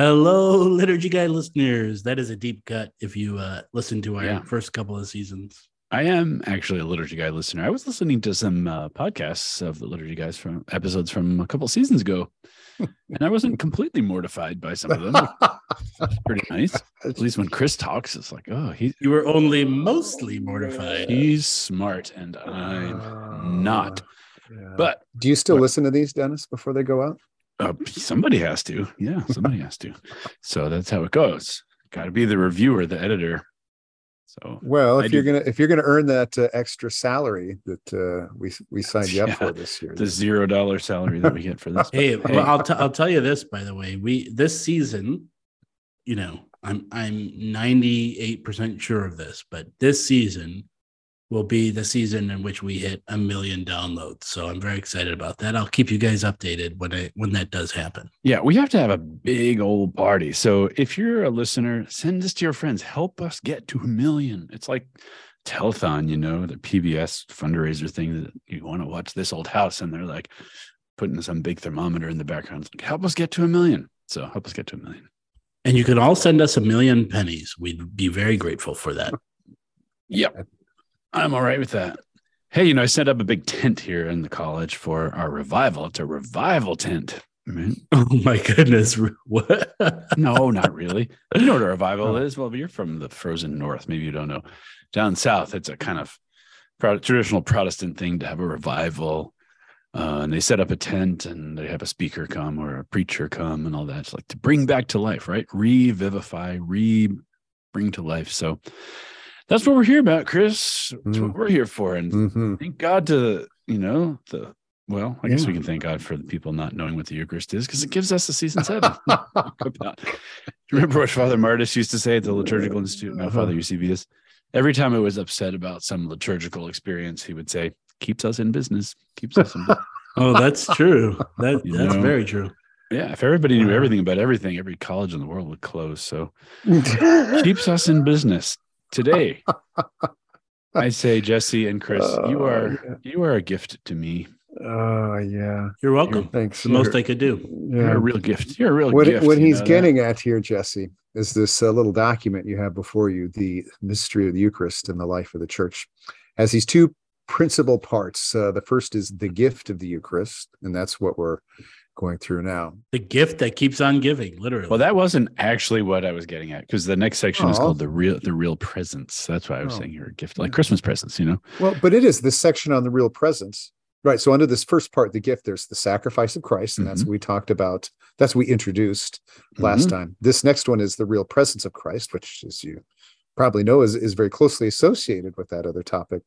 Hello, Liturgy Guy listeners. That is a deep cut if you uh, listen to our Yeah. first couple of seasons. I am actually a liturgy guy listener. I was listening to some uh, podcasts of the liturgy guys from episodes from a couple seasons ago, and I wasn't completely mortified by some of them. It's pretty nice. At least when Chris talks, it's like, oh, he, You were only mostly mortified. he's smart and I'm not. Yeah. But do you still what- listen to these, Dennis, before they go out? Uh, somebody has to. Yeah, somebody has to. So that's how it goes. Got to be the reviewer, the editor. So Well, I if you're do- gonna if you're gonna earn that uh, extra salary that uh, we we signed you up Yeah, for this year, the zero dollar salary that we get for this. Hey, Hey. well, I'll t- I'll tell you this by the way. We this season, you know, I'm I'm 98% sure of this, but this season will be the season in which we hit a million downloads. So I'm very excited about that. I'll keep you guys updated when I when that does happen. Yeah, we have to have a big old party. So if you're a listener, send this to your friends. Help us get to a million. It's like telethon, you know, the PBS fundraiser thing that you want to watch this old house, and they're like putting some big thermometer in the background. It's like, help us get to a million. So help us get to a million. And you can all send us a million pennies. We'd be very grateful for that. Yep. I'm all right with that. Hey, you know, I set up a big tent here in the college for our revival. It's a revival tent. Oh my goodness. What? No, not really. You know what a revival is? Well, you're from the frozen north. Maybe you don't know. Down south, it's a kind of traditional Protestant thing to have a revival. Uh, and they set up a tent and they have a speaker come or a preacher come and all that. It's like to bring back to life, right? Revivify, re bring to life. So that's what we're here about, Chris. That's what Mm. we're here for. And Mhm. thank God to, you know, the, well, I guess we can thank God for the people not knowing what the Eucharist is because it gives us a season seven. Remember what Father Martis used to say at the Liturgical Institute? Now, Father Eusebius. Every time I was upset about some liturgical experience, he would say, "Keeps us in business. Keeps us in business." Oh, that's true. That You that's know. very true. yeah, if everybody knew everything about everything, every college in the world would close. So keeps us in business today. I say, Jesse and Chris, you Oh, are you are a gift to me. Oh yeah, You're welcome. thanks. The most I could do. You're a real gift. You're a real What, gift. what he's know that? getting at here, Jesse, is this uh, little document you have before you, the mystery of the Eucharist and the life of the Church, has these two principal parts. Uh, the first is the gift of the Eucharist, and that's what we're going through now. The gift that keeps on giving, literally. Well, that wasn't actually what I was getting at because the next section is Oh. called the real the real presence. That's why I was Oh. saying you're a gift, like Christmas presents, you know. Well, but it is this section on the real presence. Right. So under this first part, the gift, there's the sacrifice of Christ, and that's Mm-hmm. what we talked about. That's what we introduced last Mhm. time. This next one is the real presence of Christ, which, as you probably know, is, is very closely associated with that other topic.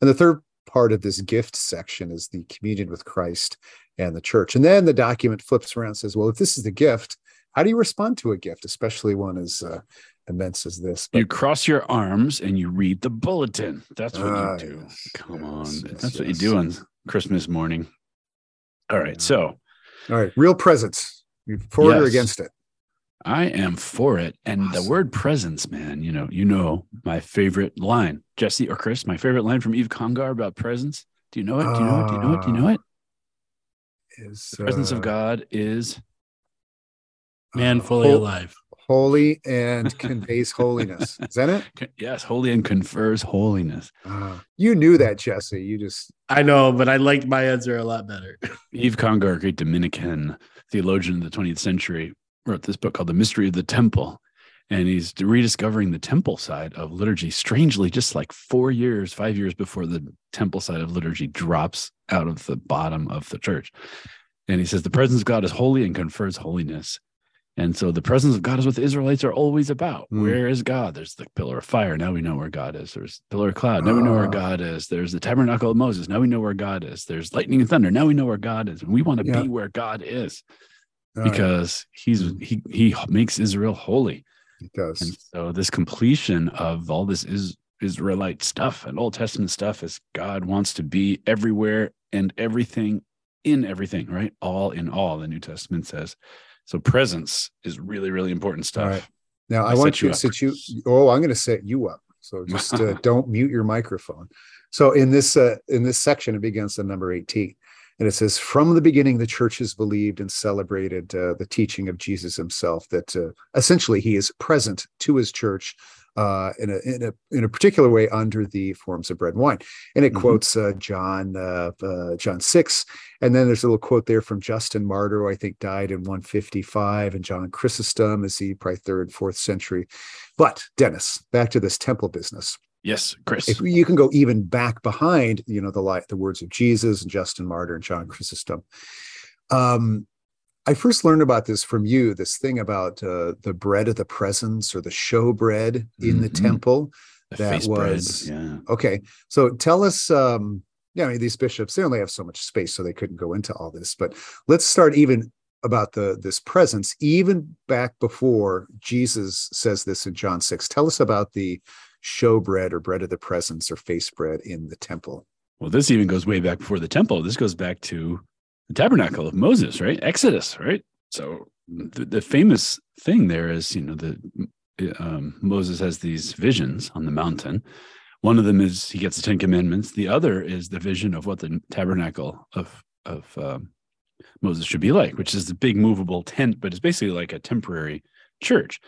And the third part of this gift section is the communion with Christ and the church. And then the document flips around and says, well, if this is the gift, how do you respond to a gift, especially one as uh, immense as this? You cross your arms and you read the bulletin. That's what Ah, you do. yes, Come yes, on, yes, that's what you do on Christmas morning. All right, Yeah. so all right, real presence. You're for or against it? I am for it, and the word presence, man. You know, you know my favorite line, Jesse or Chris. My favorite line from Yves Congar about presence. Do you know it? Do you know it? Do you know it? Do you know it? Is The presence uh, of God is Man uh, fully hol- alive. holy and conveys holiness. Is that it? yes, holy and confers holiness. Uh, you knew that, Jesse. You just I know, but I liked my answer a lot better. Yves Congar, great Dominican theologian of the 20th century, wrote this book called The Mystery of the Temple. And he's rediscovering the temple side of liturgy, strangely, just like four years, five years before the temple side of liturgy drops out of the bottom of the church. And he says, The presence of God is holy and confers holiness. And so the presence of God is what the Israelites are always about. Mm. Where is God? There's the pillar of fire. Now we know where God is. There's the pillar of cloud. Now we know where Ah. God is. There's the tabernacle of Moses. Now we know where God is. There's lightning and thunder. Now we know where God is. And we want to Yeah. be where God is. All right. because he's Mhm. he he makes Israel holy. it does. And so this completion of all this is Israelite stuff and Old Testament stuff is God wants to be everywhere and everything in everything, right? All in all, the New Testament says. So presence is really, really important stuff. Right. Now I I, want you to sit you. Oh, I'm going to set you up. So just uh, don't mute your microphone. So in this uh, in this section, it begins at number 18, and it says, "From the beginning, the church has believed and celebrated uh, the teaching of Jesus Himself. That uh, essentially He is present to His church." Uh, in a in a in a particular way under the forms of bread and wine, and it Mhm. quotes uh, John uh, uh, John six, and then there's a little quote there from Justin Martyr, who I think died in 155, and John Chrysostom is he probably third, fourth century. But Dennis, back to this temple business. Yes, Chris. If you can go even back behind, you know, the light, the words of Jesus and Justin Martyr and John Chrysostom. Um, I first learned about this from you. This thing about uh, the bread of the presence or the show bread in the Mhm. temple. The that was- yeah. Okay, so tell us. Um, yeah, I mean, these bishops they only have so much space, so they couldn't go into all this. But let's start even about the this presence, even back before Jesus says this in John six. Tell us about the show bread or bread of the presence or face bread in the temple. Well, this even goes way back before the temple. This goes back to the tabernacle of Moses, right? Exodus, right? So the, the famous thing there is, you know, the um, Moses has these visions on the mountain. One of them is he gets the Ten Commandments. The other is the vision of what the tabernacle of of um, Moses should be like, which is the big movable tent, but it's basically like a temporary church.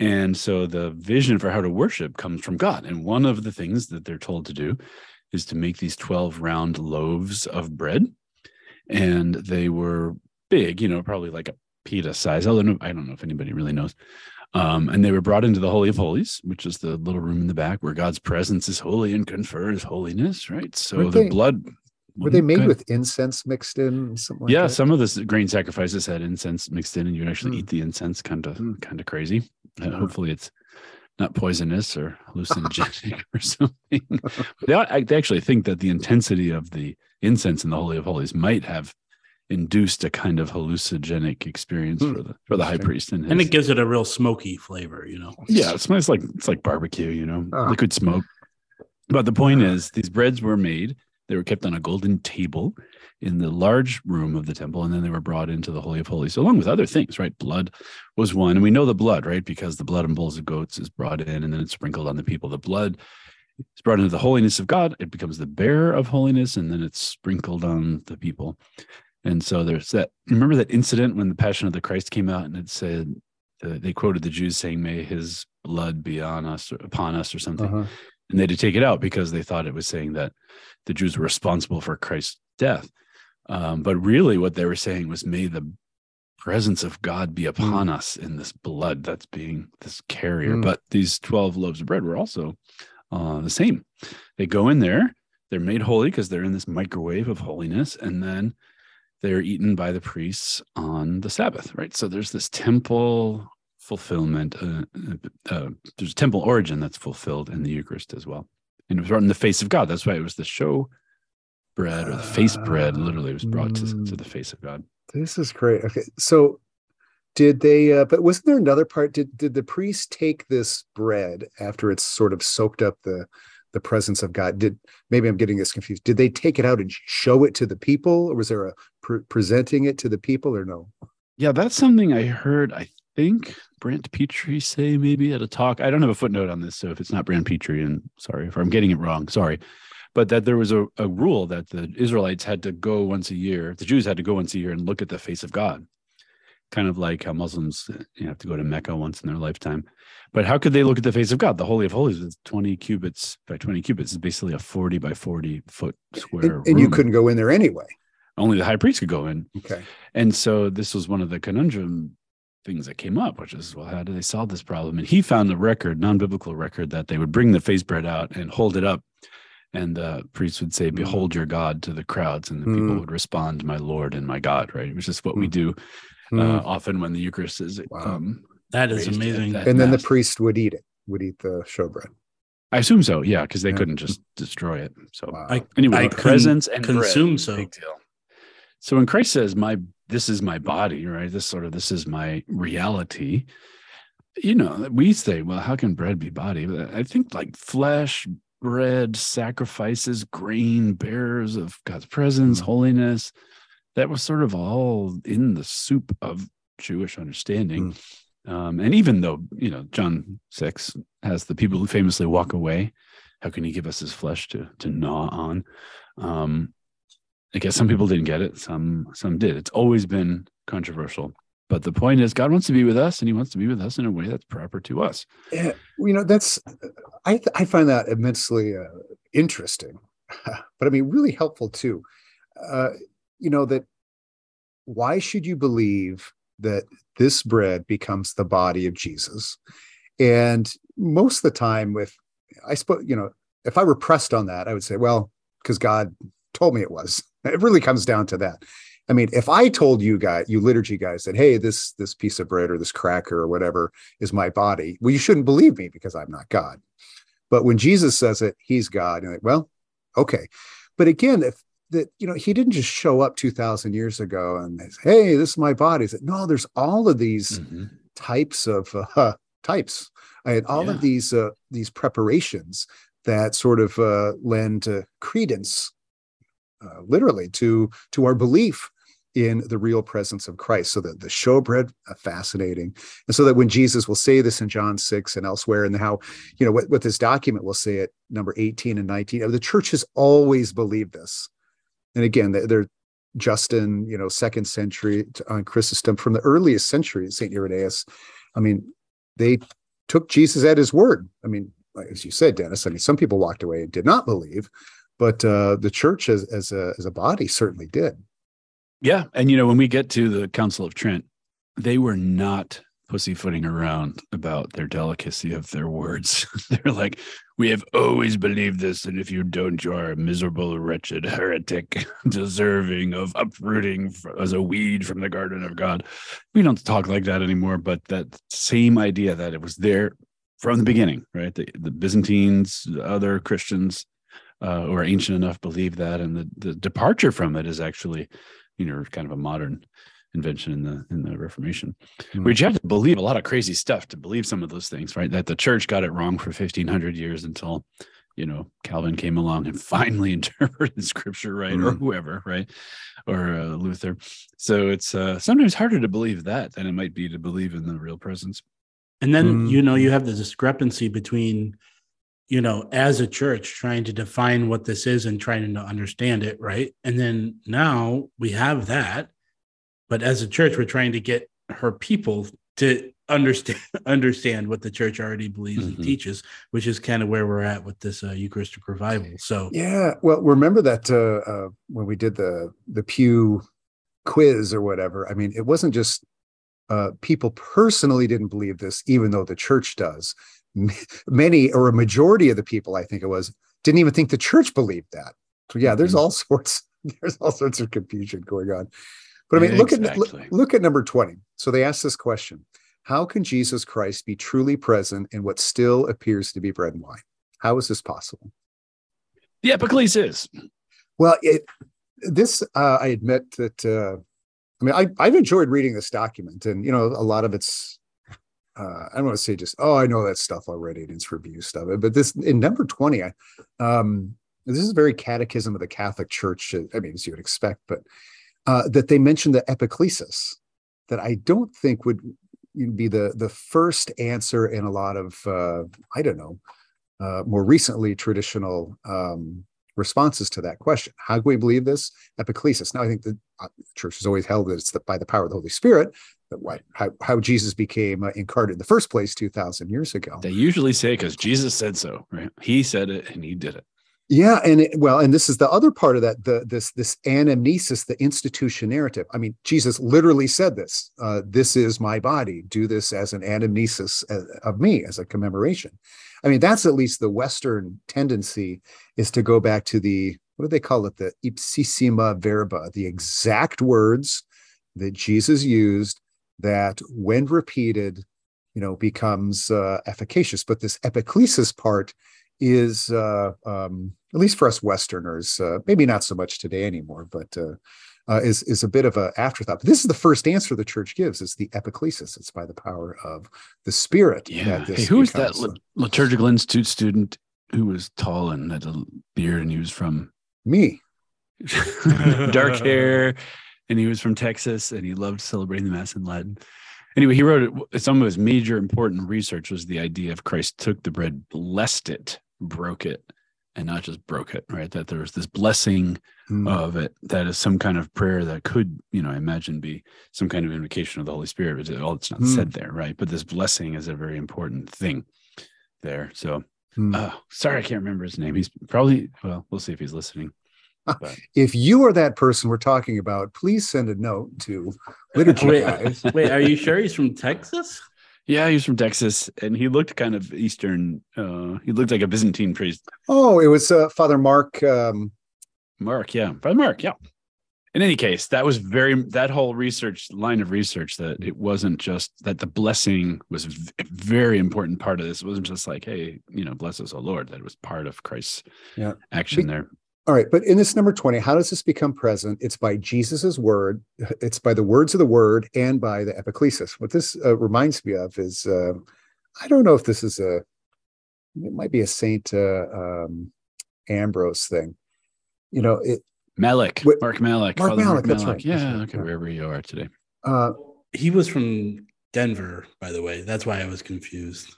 And so the vision for how to worship comes from God. And one of the things that they're told to do is to make these 12 round loaves of bread. And they were big, you know, probably like a pita size. I don't know, I don't know if anybody really knows. Um, and they were brought into the Holy of Holies, which is the little room in the back where God's presence is holy and confers holiness, right? So Weren't the they- blood. Were they made with incense mixed in? Something like yeah, that? some of the grain sacrifices had incense mixed in, and you actually Mm. eat the incense. Kind of, Mm. kind of crazy. Uh, Yeah. hopefully, it's not poisonous or hallucinogenic or something. they, I, they actually think that the intensity of the incense in the Holy of Holies might have induced a kind of hallucinogenic experience Hmm. for the for the high priest and, his, and it gives it a real smoky flavor, you know. yeah, it smells like it's like barbecue, you know, Ah. liquid smoke. But the point Ah. is, these breads were made. They were kept on a golden table in the large room of the temple, and then they were brought into the Holy of Holies, along with other things, right? Blood was one. And we know the blood, right? Because the blood and bulls of goats is brought in and then it's sprinkled on the people. The blood is brought into the holiness of God. It becomes the bearer of holiness, and then it's sprinkled on the people. And so there's that. Remember that incident when the Passion of the Christ came out and it said, uh, they quoted the Jews saying, May his blood be on us or upon us or something Uh-huh. and they had to take it out because they thought it was saying that the Jews were responsible for Christ's death. Um, but really, what they were saying was, "May the presence of God be upon us in this blood that's being this carrier." Mm. But these twelve loaves of bread were also uh, the same. They go in there, they're made holy because they're in this microwave of holiness, and then they're eaten by the priests on the Sabbath. Right. So there's this temple fulfillment. Uh, uh, uh, there's a temple origin that's fulfilled in the Eucharist as well. And it was brought in the face of God. That's why it was the show bread or the face bread. Literally, was brought to, to the face of God. This is great. Okay, so did they? Uh, but wasn't there another part? Did did the priest take this bread after it's sort of soaked up the the presence of God? Did maybe I'm getting this confused? Did they take it out and show it to the people, or was there a pre- presenting it to the people, or no? Yeah, that's something I heard. I think Brant Pitre say maybe at a talk. I don't have a footnote on this, so if it's not Brant Pitre, and sorry if I'm getting it wrong, sorry. But that there was a, a rule that the Israelites had to go once a year, the Jews had to go once a year and look at the face of God. Kind of like how Muslims uh, you have to go to Mecca once in their lifetime. But how could they look at the face of God? The Holy of Holies is 20 cubits by 20 cubits is basically a 40 by 40 foot square. And, and you couldn't go in there anyway. only the high priest could go in. Okay. And so this was one of the conundrum things that came up, which is, well, how do they solve this problem? And he found a record, non-biblical record, that they would bring the face bread out and hold it up. And the priest would say, Behold your God to the crowds. And the people Mm. would respond, My Lord and my God, right? Which is what we Mm. do Hmm. uh, often when the Eucharist is Wow. um, That is raised amazing. that and then the priest would eat it. Would eat the showbread. I assume so, yeah, because they Yeah. couldn't just destroy it. So Wow. I, anyway, I presence and bread, consume so. big deal. So when Christ says, "My this is my body, right? This sort of this is my reality. You know, we say, well, how can bread be body? But I think like flesh, bread, sacrifices, grain, bearers of God's presence, Mm. holiness. That was sort of all in the soup of Jewish understanding. Um, and even though, you know, John 6 has the people who famously walk away, how can he give us his flesh to to gnaw on? Um, I guess some people didn't get it, some some did. It's always been controversial. But the point is God wants to be with us and he wants to be with us in a way that's proper to us. Yeah, you know that's I th- I find that immensely uh, interesting, but I mean really helpful too. Uh, you know that why should you believe that this bread becomes the body of Jesus? And most of the time, if I suppose you know, if I were pressed on that, I would say, well, because God told me it was. It really comes down to that. I mean, if I told you guys, you liturgy guys, that hey, this this piece of bread or this cracker or whatever is my body, well, you shouldn't believe me because I'm not God. But when Jesus says it, he's God. And like, well, okay. But again, if that you know, he didn't just show up two thousand years ago and say, hey, this is my body. Said, no, there's all of these Mhm. types of uh, types and all Yeah. of these uh, these preparations that sort of uh, lend uh, credence uh, literally to to our belief in the real presence of Christ. So that the showbread uh, fascinating, and so that when Jesus will say this in John six and elsewhere, and how you know what, what this document will say at number eighteen and nineteen, the church has always believed this. And again, they're, Justin, you know, second century on Chrysostom from the earliest century, Saint Irenaeus. I mean, they took Jesus at his word. I mean, as you said, Dennis. I mean, some people walked away and did not believe, but uh, the church as as a as a body certainly did. Yeah. And you know, when we get to the Council of Trent, they were not pussyfooting around about their delicacy of their words. They're like, we have always believed this, and if you don't, you are a miserable, wretched heretic, deserving of uprooting as a weed from the garden of God. We don't talk like that anymore, but that same idea that it was there from the beginning, right? The, the Byzantines, the other Christians uh, who are ancient enough believe that, and the, the departure from it is actually you know kind of a modern invention in the in the reformation. Which you have to believe a lot of crazy stuff to believe some of those things right? That the church got it wrong for 1500 years until you know calvin came along and finally interpreted scripture right or Hmm. whoever right? Or uh, luther. So it's uh sometimes harder to believe that than it might be to believe in the real presence. And then, Mm. you know, you have the discrepancy between, you know, as a church trying to define what this is and trying to understand it, right? And then now we have that. But as a church, we're trying to get her people to understand understand what the church already believes Mhm. and teaches, which is kind of where we're at with this uh, Eucharistic revival. So Yeah. Well, remember that uh, uh, when we did the the Pew quiz or whatever. I mean, it wasn't just uh, people personally didn't believe this, even though the church does. Many or a majority of the people, I think it was, didn't even think the church believed that. So yeah, there's Mhm. all sorts. There's all sorts of confusion going on. But I mean, look at Exactly. look, look at number twenty. So they asked this question: How can Jesus Christ be truly present in what still appears to be bread and wine? How is this possible? the epiclesis Well, it this uh, I admit that uh, I mean I I've enjoyed reading this document, and you know a lot of it's uh, I don't want to say just oh I know that stuff already and it's review stuff, but this in number twenty, I um, this is a very Catechism of the Catholic Church. I mean, as you would expect, but uh, that they mentioned the epiclesis that I don't think would be the the first answer in a lot of uh, I don't know uh, more recently traditional um, responses to that question. How do we believe this? Epiclesis. Now, I think the uh, church has always held that it's the, by the power of the Holy Spirit how, how Jesus became uh, incarnate in the first place 2,000 years ago. they usually say because jesus said so right he said it and he did it Yeah, and it, well, and this is the other part of that the this this anamnesis, the institution narrative. I mean, Jesus literally said this. Uh, this is my body. Do this as an anamnesis uh, of me, as a commemoration. I mean, that's at least the Western tendency is to go back to the what do they call it? The ipsissima verba, the exact words that Jesus used that, when repeated, you know, becomes uh, efficacious. But this epiclesis part is uh, um, at least for us Westerners, uh, maybe not so much today anymore, but uh, uh, is is a bit of an afterthought. But this is the first answer the church gives: is the epiclesis. It's by the power of the Spirit. Yeah. this Hey, who is that becomes, lit- liturgical institute student who was tall and had a beard and he was from me? dark hair and he was from Texas and he loved celebrating the mass in Latin. Anyway, he wrote it. Some of his major important research was the idea of Christ took the bread, blessed it, broke it, and not just broke it, right? That there was this blessing Hmm. of it that is some kind of prayer that could, you know, I imagine be some kind of invocation of the Holy Spirit. Is, well, it's not Hmm. said there, right? But this blessing is a very important thing there. So, Hmm. uh, sorry, I can't remember his name. He's probably well. We'll see if he's listening. But if you are that person we're talking about, please send a note to liturgy Wait, guys. wait, are you sure he's from Texas? yeah, he's from Texas, and he looked kind of Eastern. Uh, he looked like a Byzantine priest. Oh, it was uh, Father Mark. Um, Mark, yeah, Father Mark, yeah. In any case, that was very that whole research line of research that it wasn't just that the blessing was a very important part of this. It wasn't just like, hey, you know, bless us, O Lord. That was part of Christ's Yeah. action Be- there. All right, but in this number 20, how does this become present? It's by Jesus's word, it's by the words of the word, and by the epiclesis. What this uh, reminds me of is uh, I don't know if this is a, it might be a Saint uh, um, Ambrose thing. You know, it, Malik, Wait, Mark Malik, Mark Father Malik, that's right, that's Yeah, right, okay, yeah. wherever you are today. uh, He was from Denver, by the way. That's why I was confused.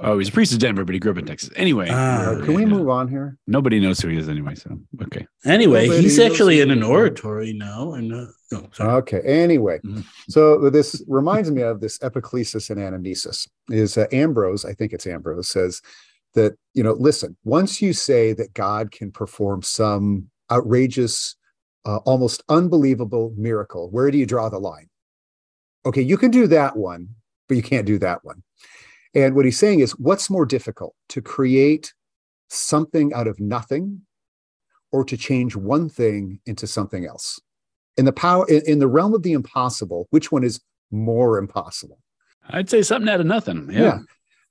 Oh, he's a priest of Denver, but he grew up in Texas. Anyway, we're- can we yeah. move on here? Nobody knows who he is anyway. So okay. Anyway, Nobody he's actually in an he is. oratory now. And uh, no, sorry. Okay. Anyway, Mhm. so this reminds me of this epiclesis and anamnesis. Is uh, Ambrose? I think it's Ambrose says that you know, listen. Once you say that God can perform some outrageous, uh, almost unbelievable miracle, where do you draw the line? Okay, you can do that one, but you can't do that one. And what he's saying is, what's more difficult to create something out of nothing, or to change one thing into something else? in the power in, the realm of the impossible which one is more impossible I'd say something out of nothing. Yeah.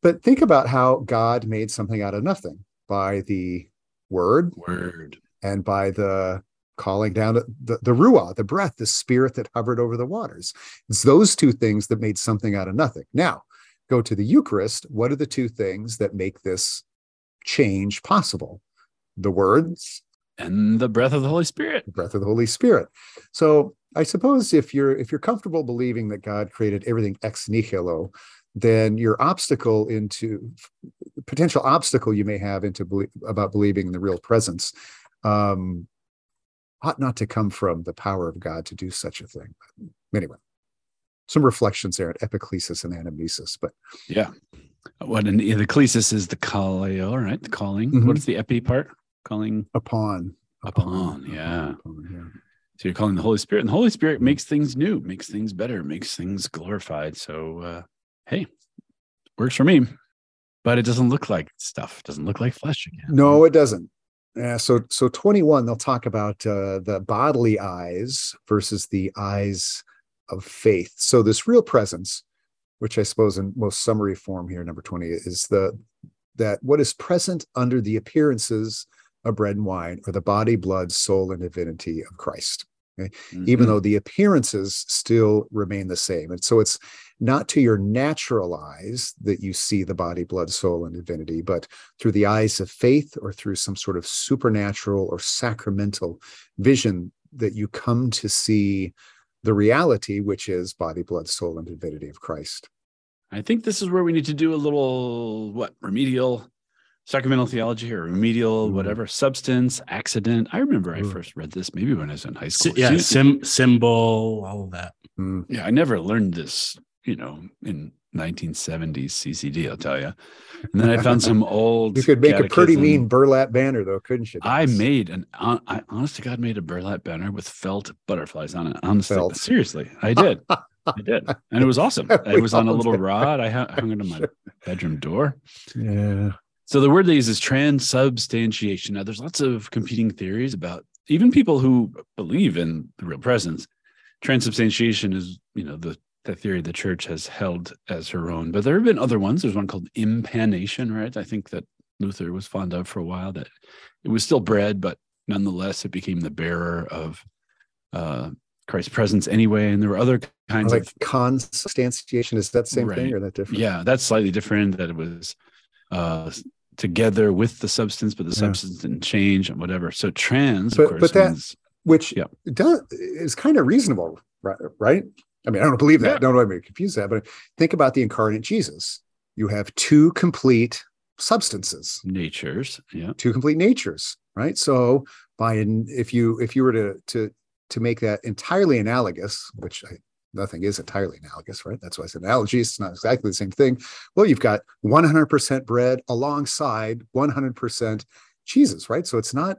but think about how god made something out of nothing by the word Word. and by the calling down the, the, the ruah the breath the spirit that hovered over the waters it's those two things that made something out of nothing now go to the eucharist what are the two things that make this change possible the words And the breath of the Holy Spirit. the breath of the Holy Spirit. So I suppose if you're if you're comfortable believing that God created everything ex nihilo, then your obstacle into potential obstacle you may have into about believing in the real presence um, ought not to come from the power of God to do such a thing. But anyway, some reflections there at epiclesis and anamnesis. But Yeah. What an the ecclesis is the kaleo, right? The calling. Mhm. What's the epi part? Calling. upon Upon, yeah. upon, yeah. So you're calling the Holy Spirit, and the Holy Spirit makes things new, makes things better, makes things glorified. So uh hey, works for me. But it doesn't look like stuff. It doesn't look like flesh again. No, it doesn't. Yeah, so so 21, they'll talk about uh, the bodily eyes versus the eyes of faith. So this real presence, which I suppose in most summary form here, number 20, is the that what is present under the appearances of bread and wine are the body, blood, soul, and divinity of Christ. Even Mhm. though the appearances still remain the same. And so it's not to your natural eyes that you see the body, blood, soul, and divinity, but through the eyes of faith or through some sort of supernatural or sacramental vision that you come to see the reality, which is body, blood, soul, and divinity of Christ. I think this is where we need to do a little what remedial sacramental theology or remedial Mm. whatever substance accident. I remember I Mm. first read this maybe when I was in high Si- school. yeah, sim, symbol, all of that. Mm. yeah, I never learned this, you know, in 1970s CCD. I'll tell you. And then I found some old. You could make a pretty mean burlap banner, though, couldn't you? I made an. I honest to God made a burlap banner with felt butterflies on it. Honestly, Felt. seriously, I did. I did, and it was awesome. It was on a little rod. I hung hung it on my bedroom door. Yeah. So the word they use is transubstantiation. Now, there's lots of competing theories about even people who believe in the real presence. Transubstantiation is, you know, the the theory the church has held as her own. But there have been other ones. There's one called impanation, right? I think that Luther was fond of for a while. That it was still bread, but nonetheless, it became the bearer of uh, Christ's presence anyway. And there were other kinds like of consubstantiation is that the same thing or that different yeah, that's slightly different. That it was uh, together with the substance, but the Yeah. substance didn't change and whatever. So trans, But- of course, but that- means- which Yeah. does is kind of reasonable right right i mean i don't believe that. Yeah. don't let me confuse that but think about the incarnate jesus. You have two complete substances. Natures. Yeah. two complete natures right? So by an, if you if you were to to to make that entirely analogous which I, nothing is entirely analogous right? That's why it's an analogy it's not exactly the same thing. Well you've got 100% bread alongside 100% jesus right? So it's not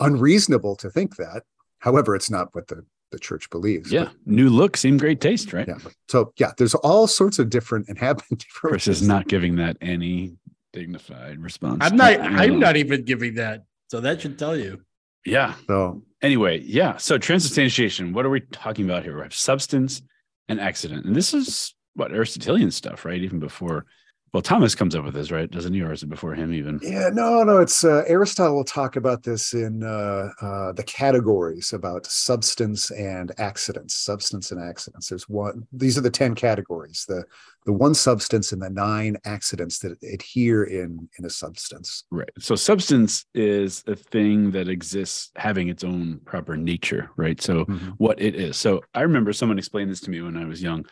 unreasonable to think that. However it's not what the the church believes Yeah. New look, same great taste, right? yeah so yeah there's all sorts of different and have been different Chris is not giving that any dignified response. I'm not. I'm not even giving that. So that should tell you. Yeah. so Anyway, yeah. So transubstantiation, what are we talking about here? We have substance and accident. And this is what Aristotelian stuff, right? Even before, well, Thomas comes up with this, right? Doesn't he? Or is it before him even? Yeah, no, no. It's uh, Aristotle will talk about this in uh, uh, the categories about substance and accidents. Substance and accidents. There's one. These are the ten categories. The the one substance and the nine accidents that adhere in in a substance. Right. So substance is a thing that exists having its own proper nature, right? So what it is. So I remember someone explained this to me when I was young,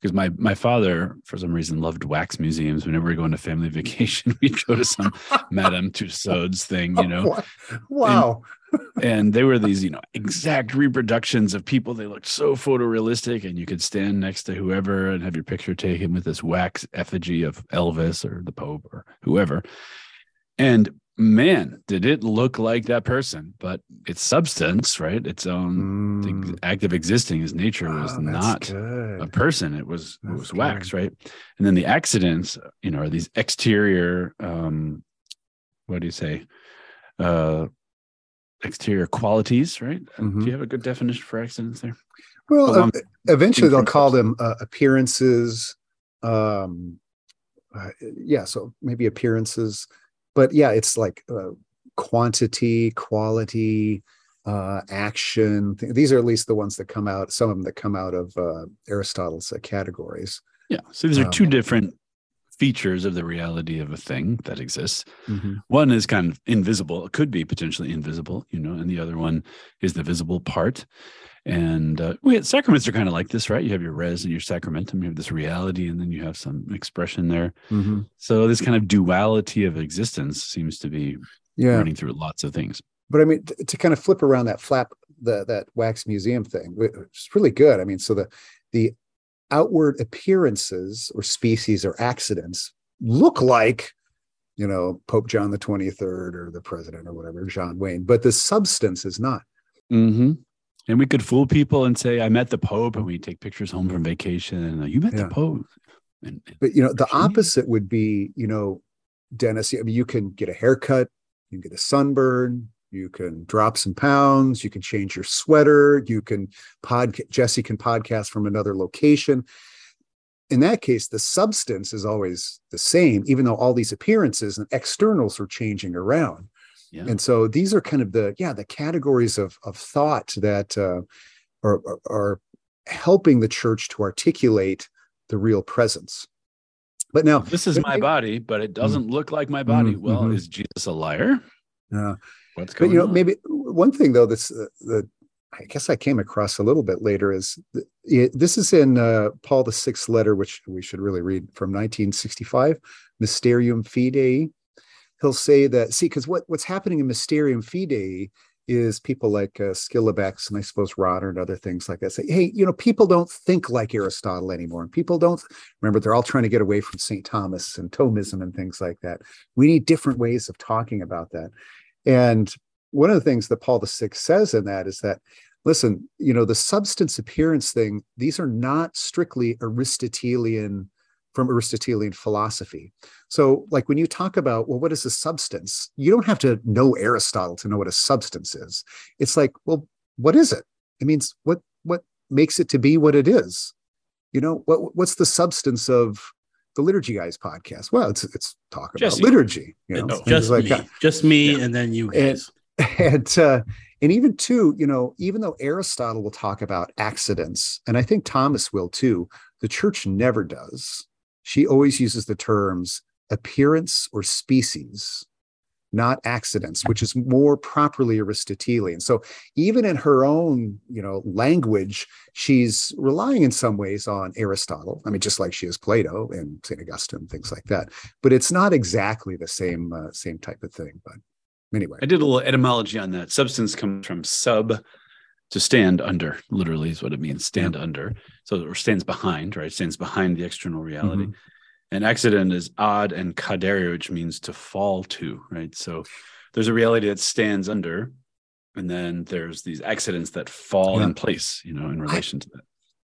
because my my father, for some reason, loved wax museums. Whenever we go on a family vacation, we'd go to some Madame Tussauds thing, you know, Wow. wow. and they were these, you know, exact reproductions of people. They looked so photorealistic, and you could stand next to whoever and have your picture taken with this wax effigy of Elvis or the Pope or whoever. And man, did it look like that person, but its substance, right? Its own Mm. act of existing, his nature was Wow, that's not good. a person. It was it That's was wax, right? And then the accidents, you know, are these exterior um what do you say? Uh exterior qualities, right? Mhm. Do you have a good definition for accidents there? Well, uh, eventually they'll call them uh, appearances. Um, uh, yeah, so maybe appearances, but yeah, it's like uh, quantity, quality, uh, action. Th- These are at least the ones that come out. Some of them that come out of uh, Aristotle's uh, categories. Yeah. So these are Um, two different features of the reality of a thing that exists. Mhm. One is kind of invisible. It could be potentially invisible, you know, and the other one is the visible part. And uh, we sacraments are kind of like this, right? You have your res and your sacramentum. You have this reality, and then you have some expression there. So this kind of duality of existence seems to be Yeah, running through lots of things. but I mean, t- to kind of flip around that flap, the that wax museum thing, it's really good. I mean, so the the outward appearances or species or accidents look like, you know, Pope John the Twenty Third or the President or whatever, John Wayne, but the substance is not. Mm-hmm. And we could fool people and say, "I met the Pope," and we take pictures home from vacation, and you met Yeah. the Pope. And, But you know, the opposite would be, you know, Dennis. I mean, you can get a haircut, you can get a sunburn, you can drop some pounds, you can change your sweater, you can pod. Jesse can podcast from another location. In that case, the substance is always the same, even though all these appearances and externals are changing around. Yeah. And so these are kind of the yeah the categories of of thought that uh, are, are are helping the church to articulate the real presence. But now, this is my maybe- body, but it doesn't look like my body. Mm, Well, mhm. is Jesus a liar? uh, What's but going you know on? maybe one thing though that's uh, the I guess I came across a little bit later is it, this is in uh, Paul the sixth letter, which we should really read from 1965, Mysterium Fidei. He'll say that see because what what's happening in Mysterium Fidei is people like uh, and I suppose Rotter and other things like that say, hey, you know, people don't think like Aristotle anymore, and people don't remember they're all trying to get away from St. Thomas and Thomism and things like that. We need different ways of talking about that. And one of the things that Paul VI says in that is that, listen, you know, the substance appearance thing, these are not strictly Aristotelian from Aristotelian philosophy. So, like when you talk about, well, what is a substance? You don't have to know Aristotle to know what a substance is. It's like, well, what is it? It means what what makes it to be what it is. You know, what what's the substance of the Liturgy Guys podcast? Well, it's it's talk about Jesse. liturgy. You know, just like me, that just me, Yeah. and then you And- and uh, and even too you know even though aristotle will talk about accidents and i think thomas will too the church never does she always uses the terms appearance or species not accidents which is more properly aristotelian. So even in her own you know language she's relying in some ways on aristotle. I mean just like she is plato and st augustine things like that. But it's not exactly the same uh, same type of thing but anyway. I did a little etymology on that. Substance comes from sub to stand under, literally is what it means, stand under. So or stands behind, right? Stands behind the external reality. And accident is ad and cadere, which means to fall to, right? So there's a reality that stands under, and then there's these accidents that fall Yeah. in place, you know, in relation to that.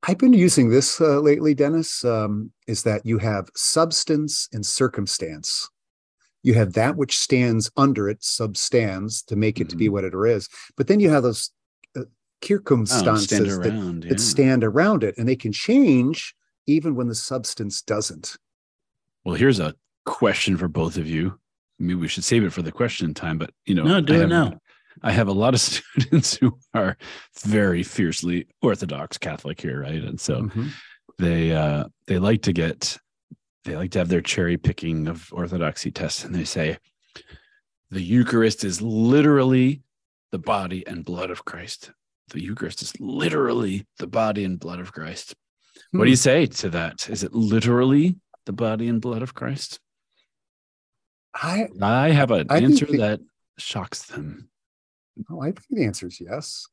I've been using this uh, lately, Dennis. Um, is that you have substance and circumstance. You have that which stands under it, substands to make it to be what it is. But then you have those uh, Oh, circumstances stand that, around. that yeah. stand around it, and they can change even when the substance doesn't. Well, here's a question for both of you. Maybe we should save it for the question time, but you know, No, do I it have- now. I have a lot of students who are very fiercely Orthodox Catholic here, right? And so Mhm. they uh they like to get they like to have their cherry picking of orthodoxy tests and they say the Eucharist is literally the body and blood of Christ. The Eucharist is literally the body and blood of Christ. What do you say to that? Is it literally the body and blood of Christ? I, I have an I answer the- that shocks them. oh, I think the answer is yes.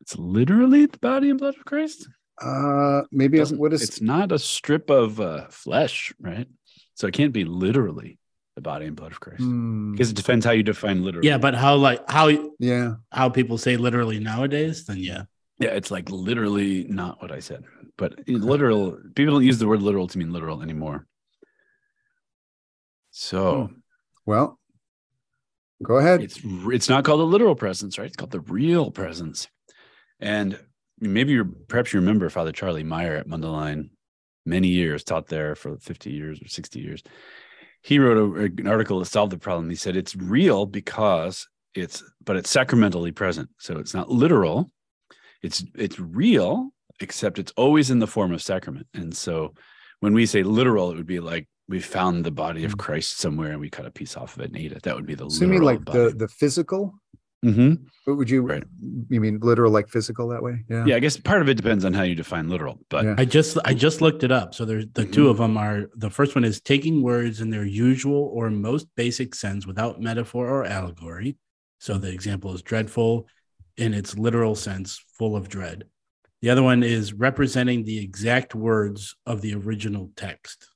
It's literally the body and blood of Christ. Uh, maybe Doesn't- what is it's not a strip of uh, flesh, right? So it can't be literally the body and blood of Christ Hmm, because it depends how you define literally. Yeah, but how like how yeah. how people say literally nowadays, then yeah. yeah, it's like literally not what I said, but literal. People don't use the word literal to mean literal anymore. So Well, go ahead. it's it's not called a literal presence, right? It's called the real presence. And maybe you perhaps you remember Father Charlie Meyer at Mundelein, many years taught there for 50 years or 60 years. He wrote a, an article that solved the problem. He said it's real because it's but it's sacramentally present. So it's not literal. It's it's real, except it's always in the form of sacrament. And so when we say literal, it would be like we found the body of hmm. Christ somewhere and we cut a piece off of it and ate it. That would be the So you mean like the the physical? Hmm What would you Right. you mean literal like physical that way? Yeah. Yeah, I guess part of it depends on how you define literal, but Yeah. I just I just looked it up. So there's the Mm-hmm. two of them are the first one is taking words in their usual or most basic sense without metaphor or allegory. So the example is dreadful in its literal sense, full of dread. The other one is representing the exact words of the original text.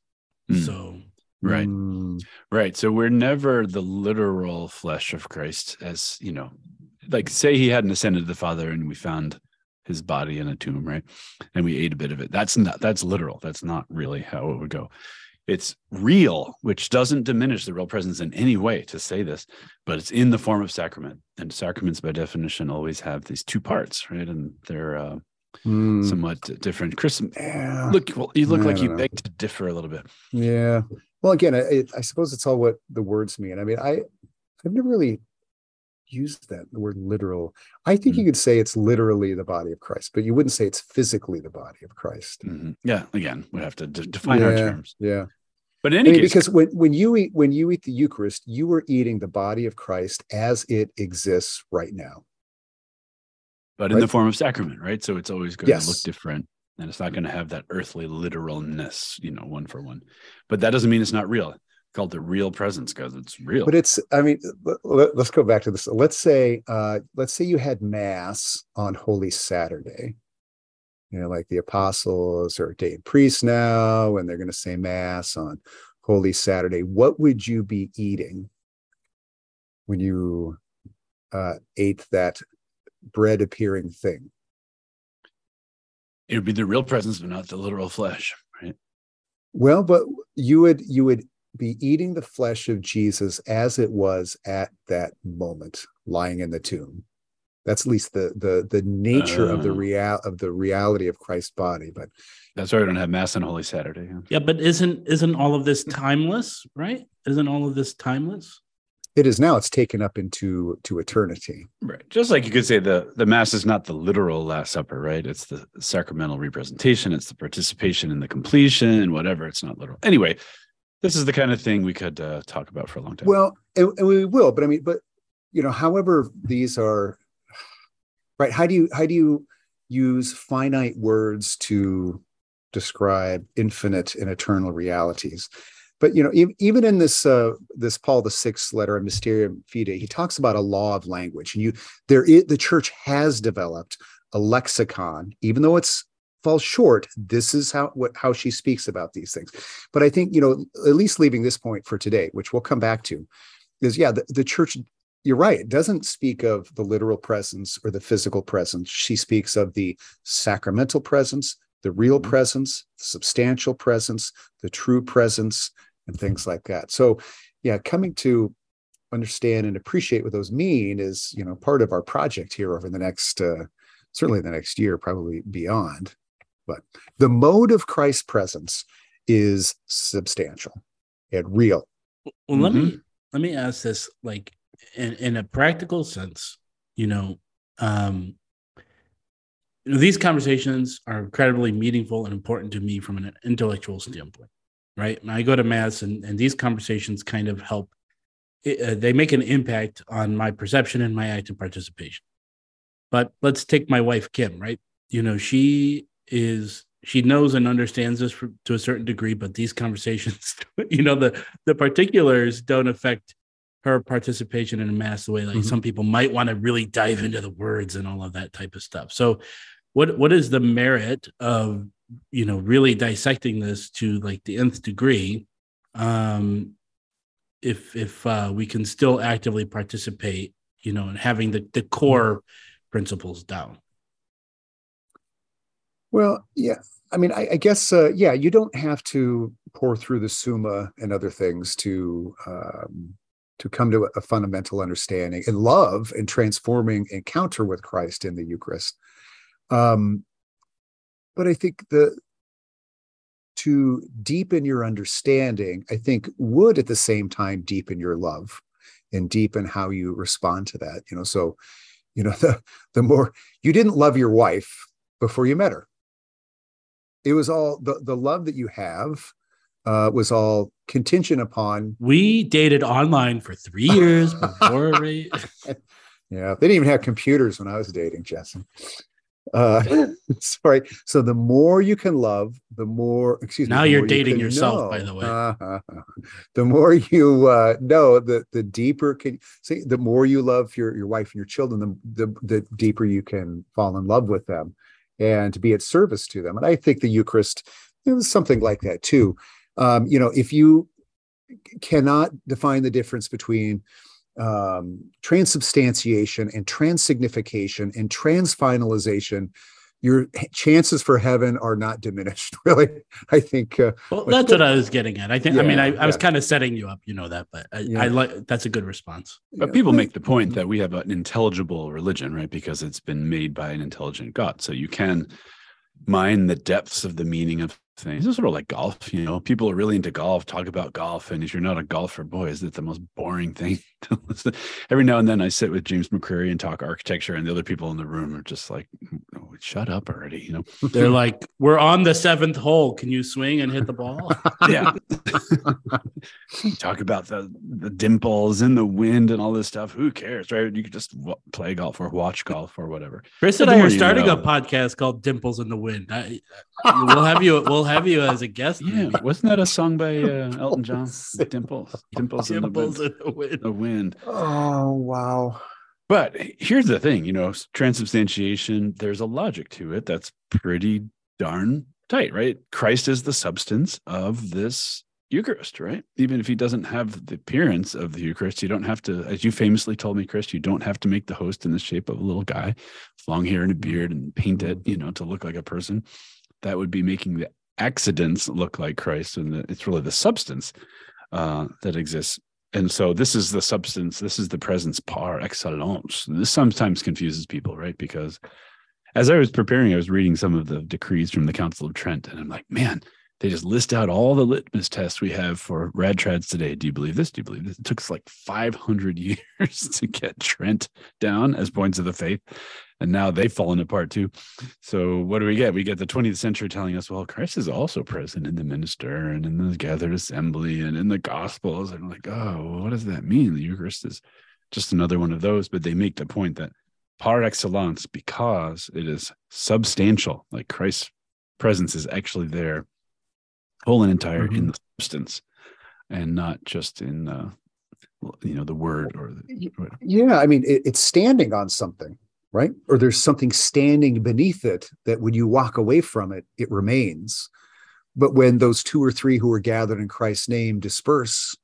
Hmm. So right, Mm, right. So we're never the literal flesh of Christ, as you know, like say he hadn't ascended to the Father and we found his body in a tomb, right? And we ate a bit of it. That's not that's literal. That's not really how it would go. It's real, which doesn't diminish the real presence in any way to say this, but it's in the form of sacrament. And sacraments, by definition, always have these two parts, right? And they're uh, mm, somewhat different. Chris, yeah. look, well, you look I like you know. beg to differ a little bit. Yeah. Well, again, I, I suppose it's all what the words mean. I mean, I I've never really used that the word literal. I think Mm. you could say it's literally the body of Christ, but you wouldn't say it's physically the body of Christ. Mhm. Yeah, again, we have to de- define our terms. Yeah. But in I any mean, case, because when, when you eat when you eat the Eucharist, you are eating the body of Christ as it exists right now. but in the form of sacrament, right? So it's always going to look different, and it's not going to have that earthly literalness, you know, one for one. But that doesn't mean it's not real. It's called the real presence because it's real. But it's I mean, let, us go back to this. Let's say uh let's say you had mass on Holy Saturday. You know, like the apostles are ordained priests now, and they're going to say mass on Holy Saturday. What would you be eating when you uh ate that bread appearing thing? It would be the real presence, but not the literal flesh, right? Well, but you would you would be eating the flesh of Jesus as it was at that moment, lying in the tomb. That's at least the the the nature of the ah. Oh. real of the reality of Christ's body. But That's why we don't have mass on Holy Saturday. yeah. yeah, but isn't isn't all of this timeless, right? Isn't all of this timeless? It is now it's taken up into to eternity Right. Just like you could say the the mass is not the literal last supper, right? It's the sacramental representation, it's the participation in the completion and whatever. It's not literal. Anyway, this is the kind of thing we could uh, talk about for a long time. well and, and we will but i mean but you know however these are right how do you how do you use finite words to describe infinite and eternal realities but you know even in this uh this paul the sixth letter mysterium fidei he talks about a law of language and you there is the church has developed a lexicon. Even though it's falls short this is how what how she speaks about these things. But i think you know at least leaving this point for today which we'll come back to is yeah the, the church you're right it doesn't speak of the literal presence or the physical presence. She speaks of the sacramental presence the real Mhm. presence the substantial presence the true presence and things like that. So yeah coming to understand and appreciate what those mean is you know part of our project here over the next uh, certainly the next year probably beyond. But the mode of christ's presence is substantial and real. Well, let me let me ask this, like in, in a practical sense, you know, um, you know, these conversations are incredibly meaningful and important to me from an intellectual standpoint, right? And I go to mass, and and these conversations kind of help. Uh, they make an impact on my perception and my active participation. But let's take my wife Kim, right? You know, she is she knows and understands this for, to a certain degree, but these conversations, you know, the the particulars don't affect her participation in a mass the way like Mhm. some people might want to really dive into the words and all of that type of stuff. So, what what is the merit of you know really dissecting this to like the nth degree? Um, if if uh, we can still actively participate, you know, and having the the core principles down. Well, yeah. I mean, I, I guess, uh, yeah, you don't have to pour through the Summa and other things to um, to come to a fundamental understanding and love and transforming encounter with Christ in the Eucharist. Um, but I think the to deepen your understanding, I think would at the same time deepen your love and deepen how you respond to that. You know, so you know the the more you didn't love your wife before you met her it was all the, the love that you have uh, was all contingent upon We dated online for three years before we. yeah they didn't even have computers when i was dating Jesse. Uh sorry so the more you can love the more excuse me Now you're you dating can yourself, by the way. Uh-huh. the more you uh know the the deeper can see the more you love your your wife and your children the, the the deeper you can fall in love with them and to be at service to them and i think the eucharist was something like that too um you know if you cannot define the difference between um, transubstantiation and transignification and transfinalization, your chances for heaven are not diminished. Really, I think. Uh, Well, that's what I was getting at. I think. I mean, I, Yeah, I was kind of setting you up. You know that, but I, Yeah. I like that's a good response. But people make the point that we have an intelligible religion, right? Because it's been made by an intelligent God. So you can mine the depths of the meaning of things. It's sort of like golf, you know. People are really into golf, talk about golf. And if you're not a golfer, boy, is it the most boring thing to listen. Every now and then I sit with James McCrery and talk architecture, and the other people in the room are just like, shut up already, you know. They're like, "We're on the seventh hole. Can you swing and hit the ball?" yeah talk about the the dimples and the wind and all this stuff who cares right you could just w- play golf or watch golf or whatever Chris and I more are you starting a podcast called "Dimples in the Wind." I, we'll have you. We'll have you as a guest. yeah maybe. wasn't that a song by uh, elton john dimples dimples in the Dimples wind, in the Wind. the wind oh wow! But here's the thing you know transubstantiation there's a logic to it that's pretty darn tight right christ is the substance of this Eucharist, right? Even if he doesn't have the appearance of the Eucharist, you don't have to, as you famously told me, Chris, you don't have to make the host in the shape of a little guy long hair and a beard and paint it, you know, to look like a person. That would be making the accidents look like Christ. And the, it's really the substance uh, that exists. And so this is the substance, this is the presence par excellence. This sometimes confuses people, right? Because as I was preparing, I was reading some of the decrees from the Council of Trent, and I'm like, man, they just list out all the litmus tests we have for rad trads today. Do you believe this? Do you believe this? It took like 500 years to get Trent down as points of the faith. And now they've fallen apart too. So what do we get? We get the 20th century telling us, well, Christ is also present in the minister and in the gathered assembly and in the gospels. And like, oh, what does that mean? The Eucharist is just another one of those. But they make the point that par excellence, because it is substantial, like Christ's presence is actually there whole and entire Mm-hmm. in the substance and not just in uh you know the word or the. Yeah, I mean, it, it's standing on something, right? Or there's something standing beneath it that when you walk away from it, it remains. But when those two or three who are gathered in Christ's name disperse,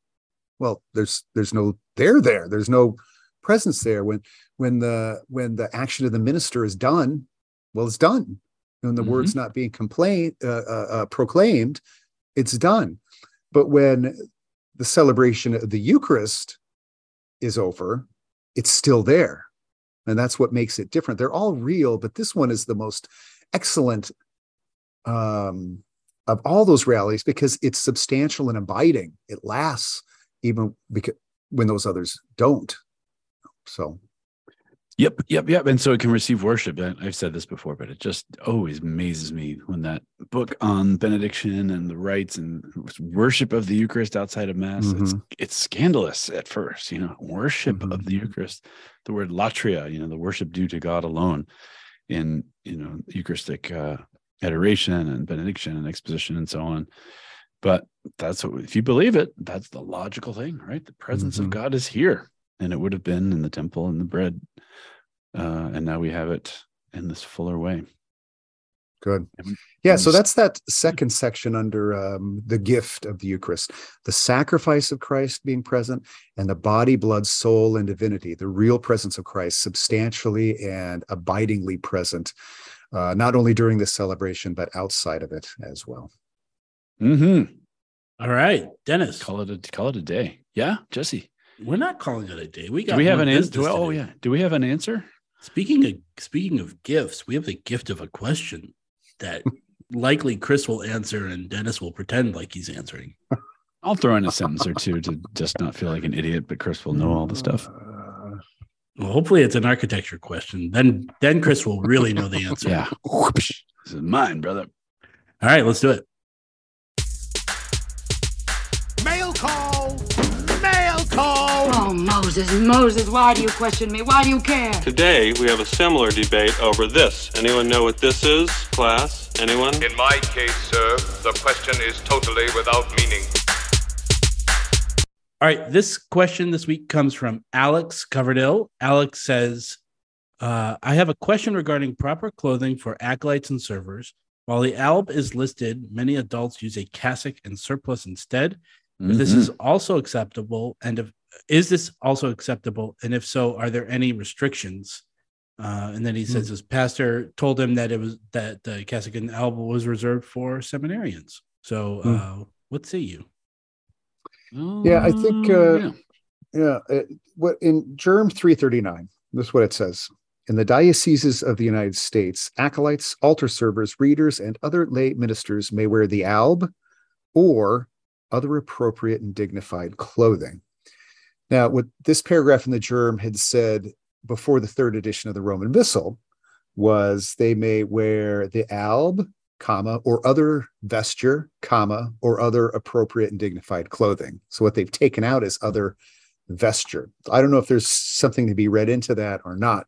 well, there's there's no there there. There's no presence there. When when the when the action of the minister is done, well, it's done. When the Mhm. word's not being complained uh, uh, uh, proclaimed, it's done. But when the celebration of the Eucharist is over, it's still there. And that's what makes it different. They're all real, but this one is the most excellent um, of all those rallies because it's substantial and abiding. It lasts even because when those others don't. So Yep, yep, yep. And so it can receive worship. I've said this before, but it just always amazes me when that book on benediction and the rites and worship of the Eucharist outside of Mass, it's it's scandalous at first, you know, worship of the Eucharist. The word latria, you know, the worship due to God alone in you know Eucharistic uh adoration and benediction and exposition and so on. But that's what if you believe it, that's the logical thing, right? The presence Mhm. of God is here. And it would have been in the temple and the bread uh, and now we have it in this fuller way. Good. Yeah, so that's that second section under um, the gift of the Eucharist, the sacrifice of Christ being present, and the body, blood, soul, and divinity, the real presence of Christ, substantially and abidingly present, uh, not only during this celebration, but outside of it as well. Mm-hmm. All right, Denis. Call it a call it a day. Yeah, Jesse. We're not calling it a day. We got Do we have an answer? Oh yeah. Do we have an answer? Speaking of speaking of gifts, we have the gift of a question that likely Chris will answer and Denis will pretend like he's answering. I'll throw in a sentence or two to just not feel like an idiot, but Chris will know all the stuff. Uh, Well, hopefully it's an architecture question. Then then Chris will really know the answer. Yeah. This is mine, brother. All right, let's do it. Moses, Moses, why do you question me? Why do you care? Today, we have a similar debate over this. Anyone know what this is, class? Anyone? In my case, sir, the question is totally without meaning. All right, this question this week comes from Alex Coverdale. Alex says, uh, I have a question regarding proper clothing for acolytes and servers. While the alb is listed, many adults use a cassock and surplice instead. If this is also acceptable, and if is this also acceptable, and if so, are there any restrictions? Uh, and then he says his pastor told him that it was that the cassock and alb was reserved for seminarians. So, uh, what say you? Yeah, I think, uh, Oh, yeah. Yeah, it, what in GIRM 339, this is what it says. In the dioceses of the United States, acolytes, altar servers, readers, and other lay ministers may wear the alb or other appropriate and dignified clothing. Now, what this paragraph in the GIRM had said before the third edition of the Roman Missal was they may wear the alb, comma, or other vesture, comma, or other appropriate and dignified clothing. So what they've taken out is other vesture. I don't know if there's something to be read into that or not.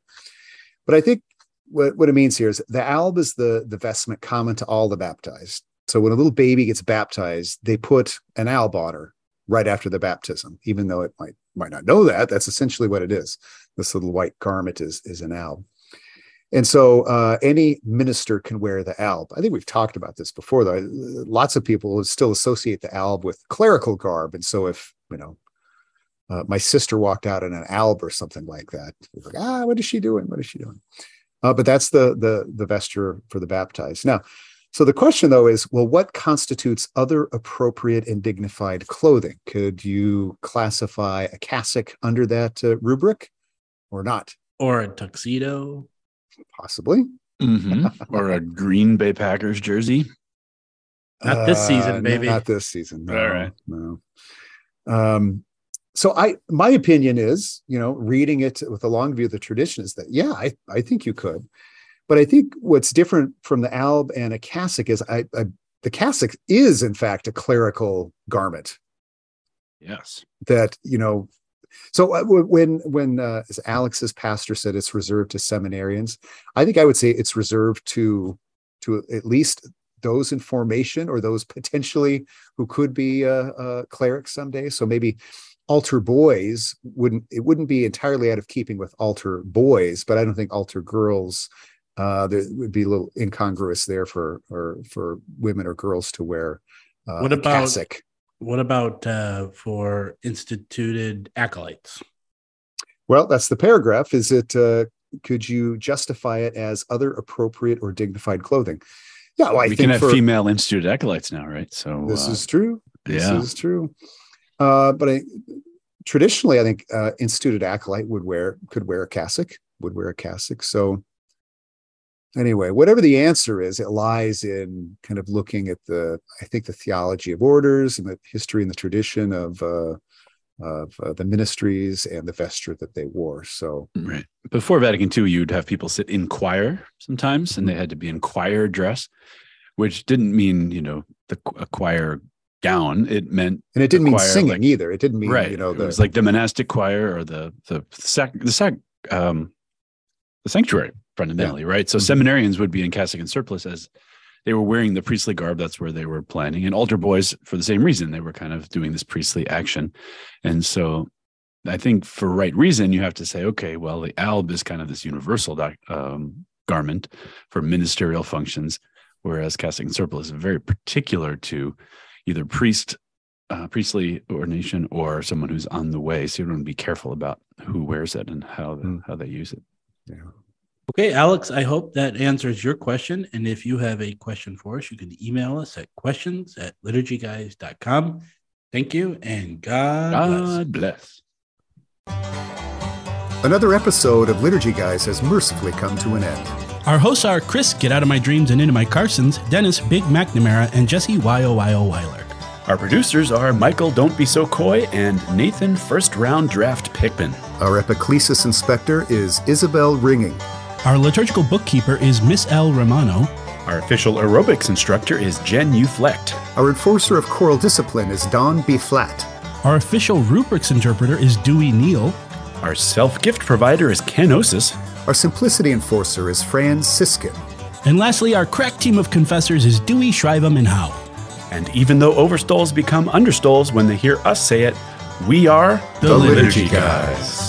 But I think what, what it means here is the alb is the, the vestment common to all the baptized. So when a little baby gets baptized, they put an alb on her right after the baptism, even though it might might not know that. That's essentially what it is. This little white garment is is an alb. And so uh, any minister can wear the alb. I think we've talked about this before, though. Lots of people still associate the alb with clerical garb. And so if, you know, uh, my sister walked out in an alb or something like that, like, ah, what is she doing? What is she doing? Uh, but that's the the the vesture for the baptized. Now, so the question though is, well, what constitutes other appropriate and dignified clothing? Could you classify a cassock under that uh, rubric or not? Or a tuxedo? Possibly. Mhm. or a Green Bay Packers jersey. Not this Uh, season, no, baby. Not this season. No, All right. No. Um, so I, my opinion is, you know, reading it with a long view of the tradition is that, yeah, I, I think you could, but I think what's different from the alb and a cassock is I, I the cassock is in fact a clerical garment Yes. that you know so uh, when when uh, as alex's pastor said it's reserved to seminarians i think i would say it's reserved to to at least those in formation or those potentially who could be uh, uh, clerics someday so maybe altar boys wouldn't it wouldn't be entirely out of keeping with altar boys but i don't think altar girls uh there would be a little incongruous there for or for women or girls to wear uh, What about- cassock. What about uh, for instituted acolytes? Well, that's the paragraph. Is it, uh, could you justify it as other appropriate or dignified clothing? Yeah, well, I we think can have for, female instituted acolytes now, right? So this uh, is true. This yeah. is true. Uh, but I, traditionally, I think uh, instituted acolyte would wear, could wear a cassock, would wear a cassock. So anyway, whatever the answer is, it lies in kind of looking at the, I think the theology of orders and the history and the tradition of, uh, of uh, the ministries and the vesture that they wore. So Right. Before Vatican II, you'd have people sit in choir sometimes, and they had to be in choir dress, which didn't mean, you know, the a choir gown. It meant and it didn't the mean choir, singing like- either. It didn't mean right. you know it was like the monastic choir or the the sac the sac um the sanctuary fundamentally, right? So Mhm. seminarians would be in cassock and surplice as they were wearing the priestly garb. That's where they were planning, and altar boys for the same reason. They were kind of doing this priestly action, and so I think for right reason, you have to say, okay, well, the alb is kind of this universal doc, um, garment for ministerial functions, whereas cassock and surplice is very particular to either priest, uh, priestly ordination, or someone who's on the way. So you want to be careful about who wears it and how Mm. how they use it. Okay, Alex, I hope that answers your question. And if you have a question for us, you can email us at questions at liturgyguys.com. Thank you and God, bless. God bless. Another episode of Liturgy Guys has mercifully come to an end. Our hosts are Chris, Get Out of My Dreams and Into My Carstens, Denis, Big McNamara, and Jesse Y-O-Y-O Weiler. Our producers are Michael Don't Be So Coy and Nathan First Round Draft Pickman. Our epiclesis inspector is Isabel Ringing. Our liturgical bookkeeper is Miss L. Romano. Our official aerobics instructor is Jen Uflecht. Our enforcer of choral discipline is Don B. Flat. Our official rubrics interpreter is Dewey Neal. Our self gift provider is Ken Osis. Our simplicity enforcer is Fran Siskin. And lastly, our crack team of confessors is Dewey, Shrivam, and Howe. And even though overstoles become understoles when they hear us say it, we are The Liturgy Guys.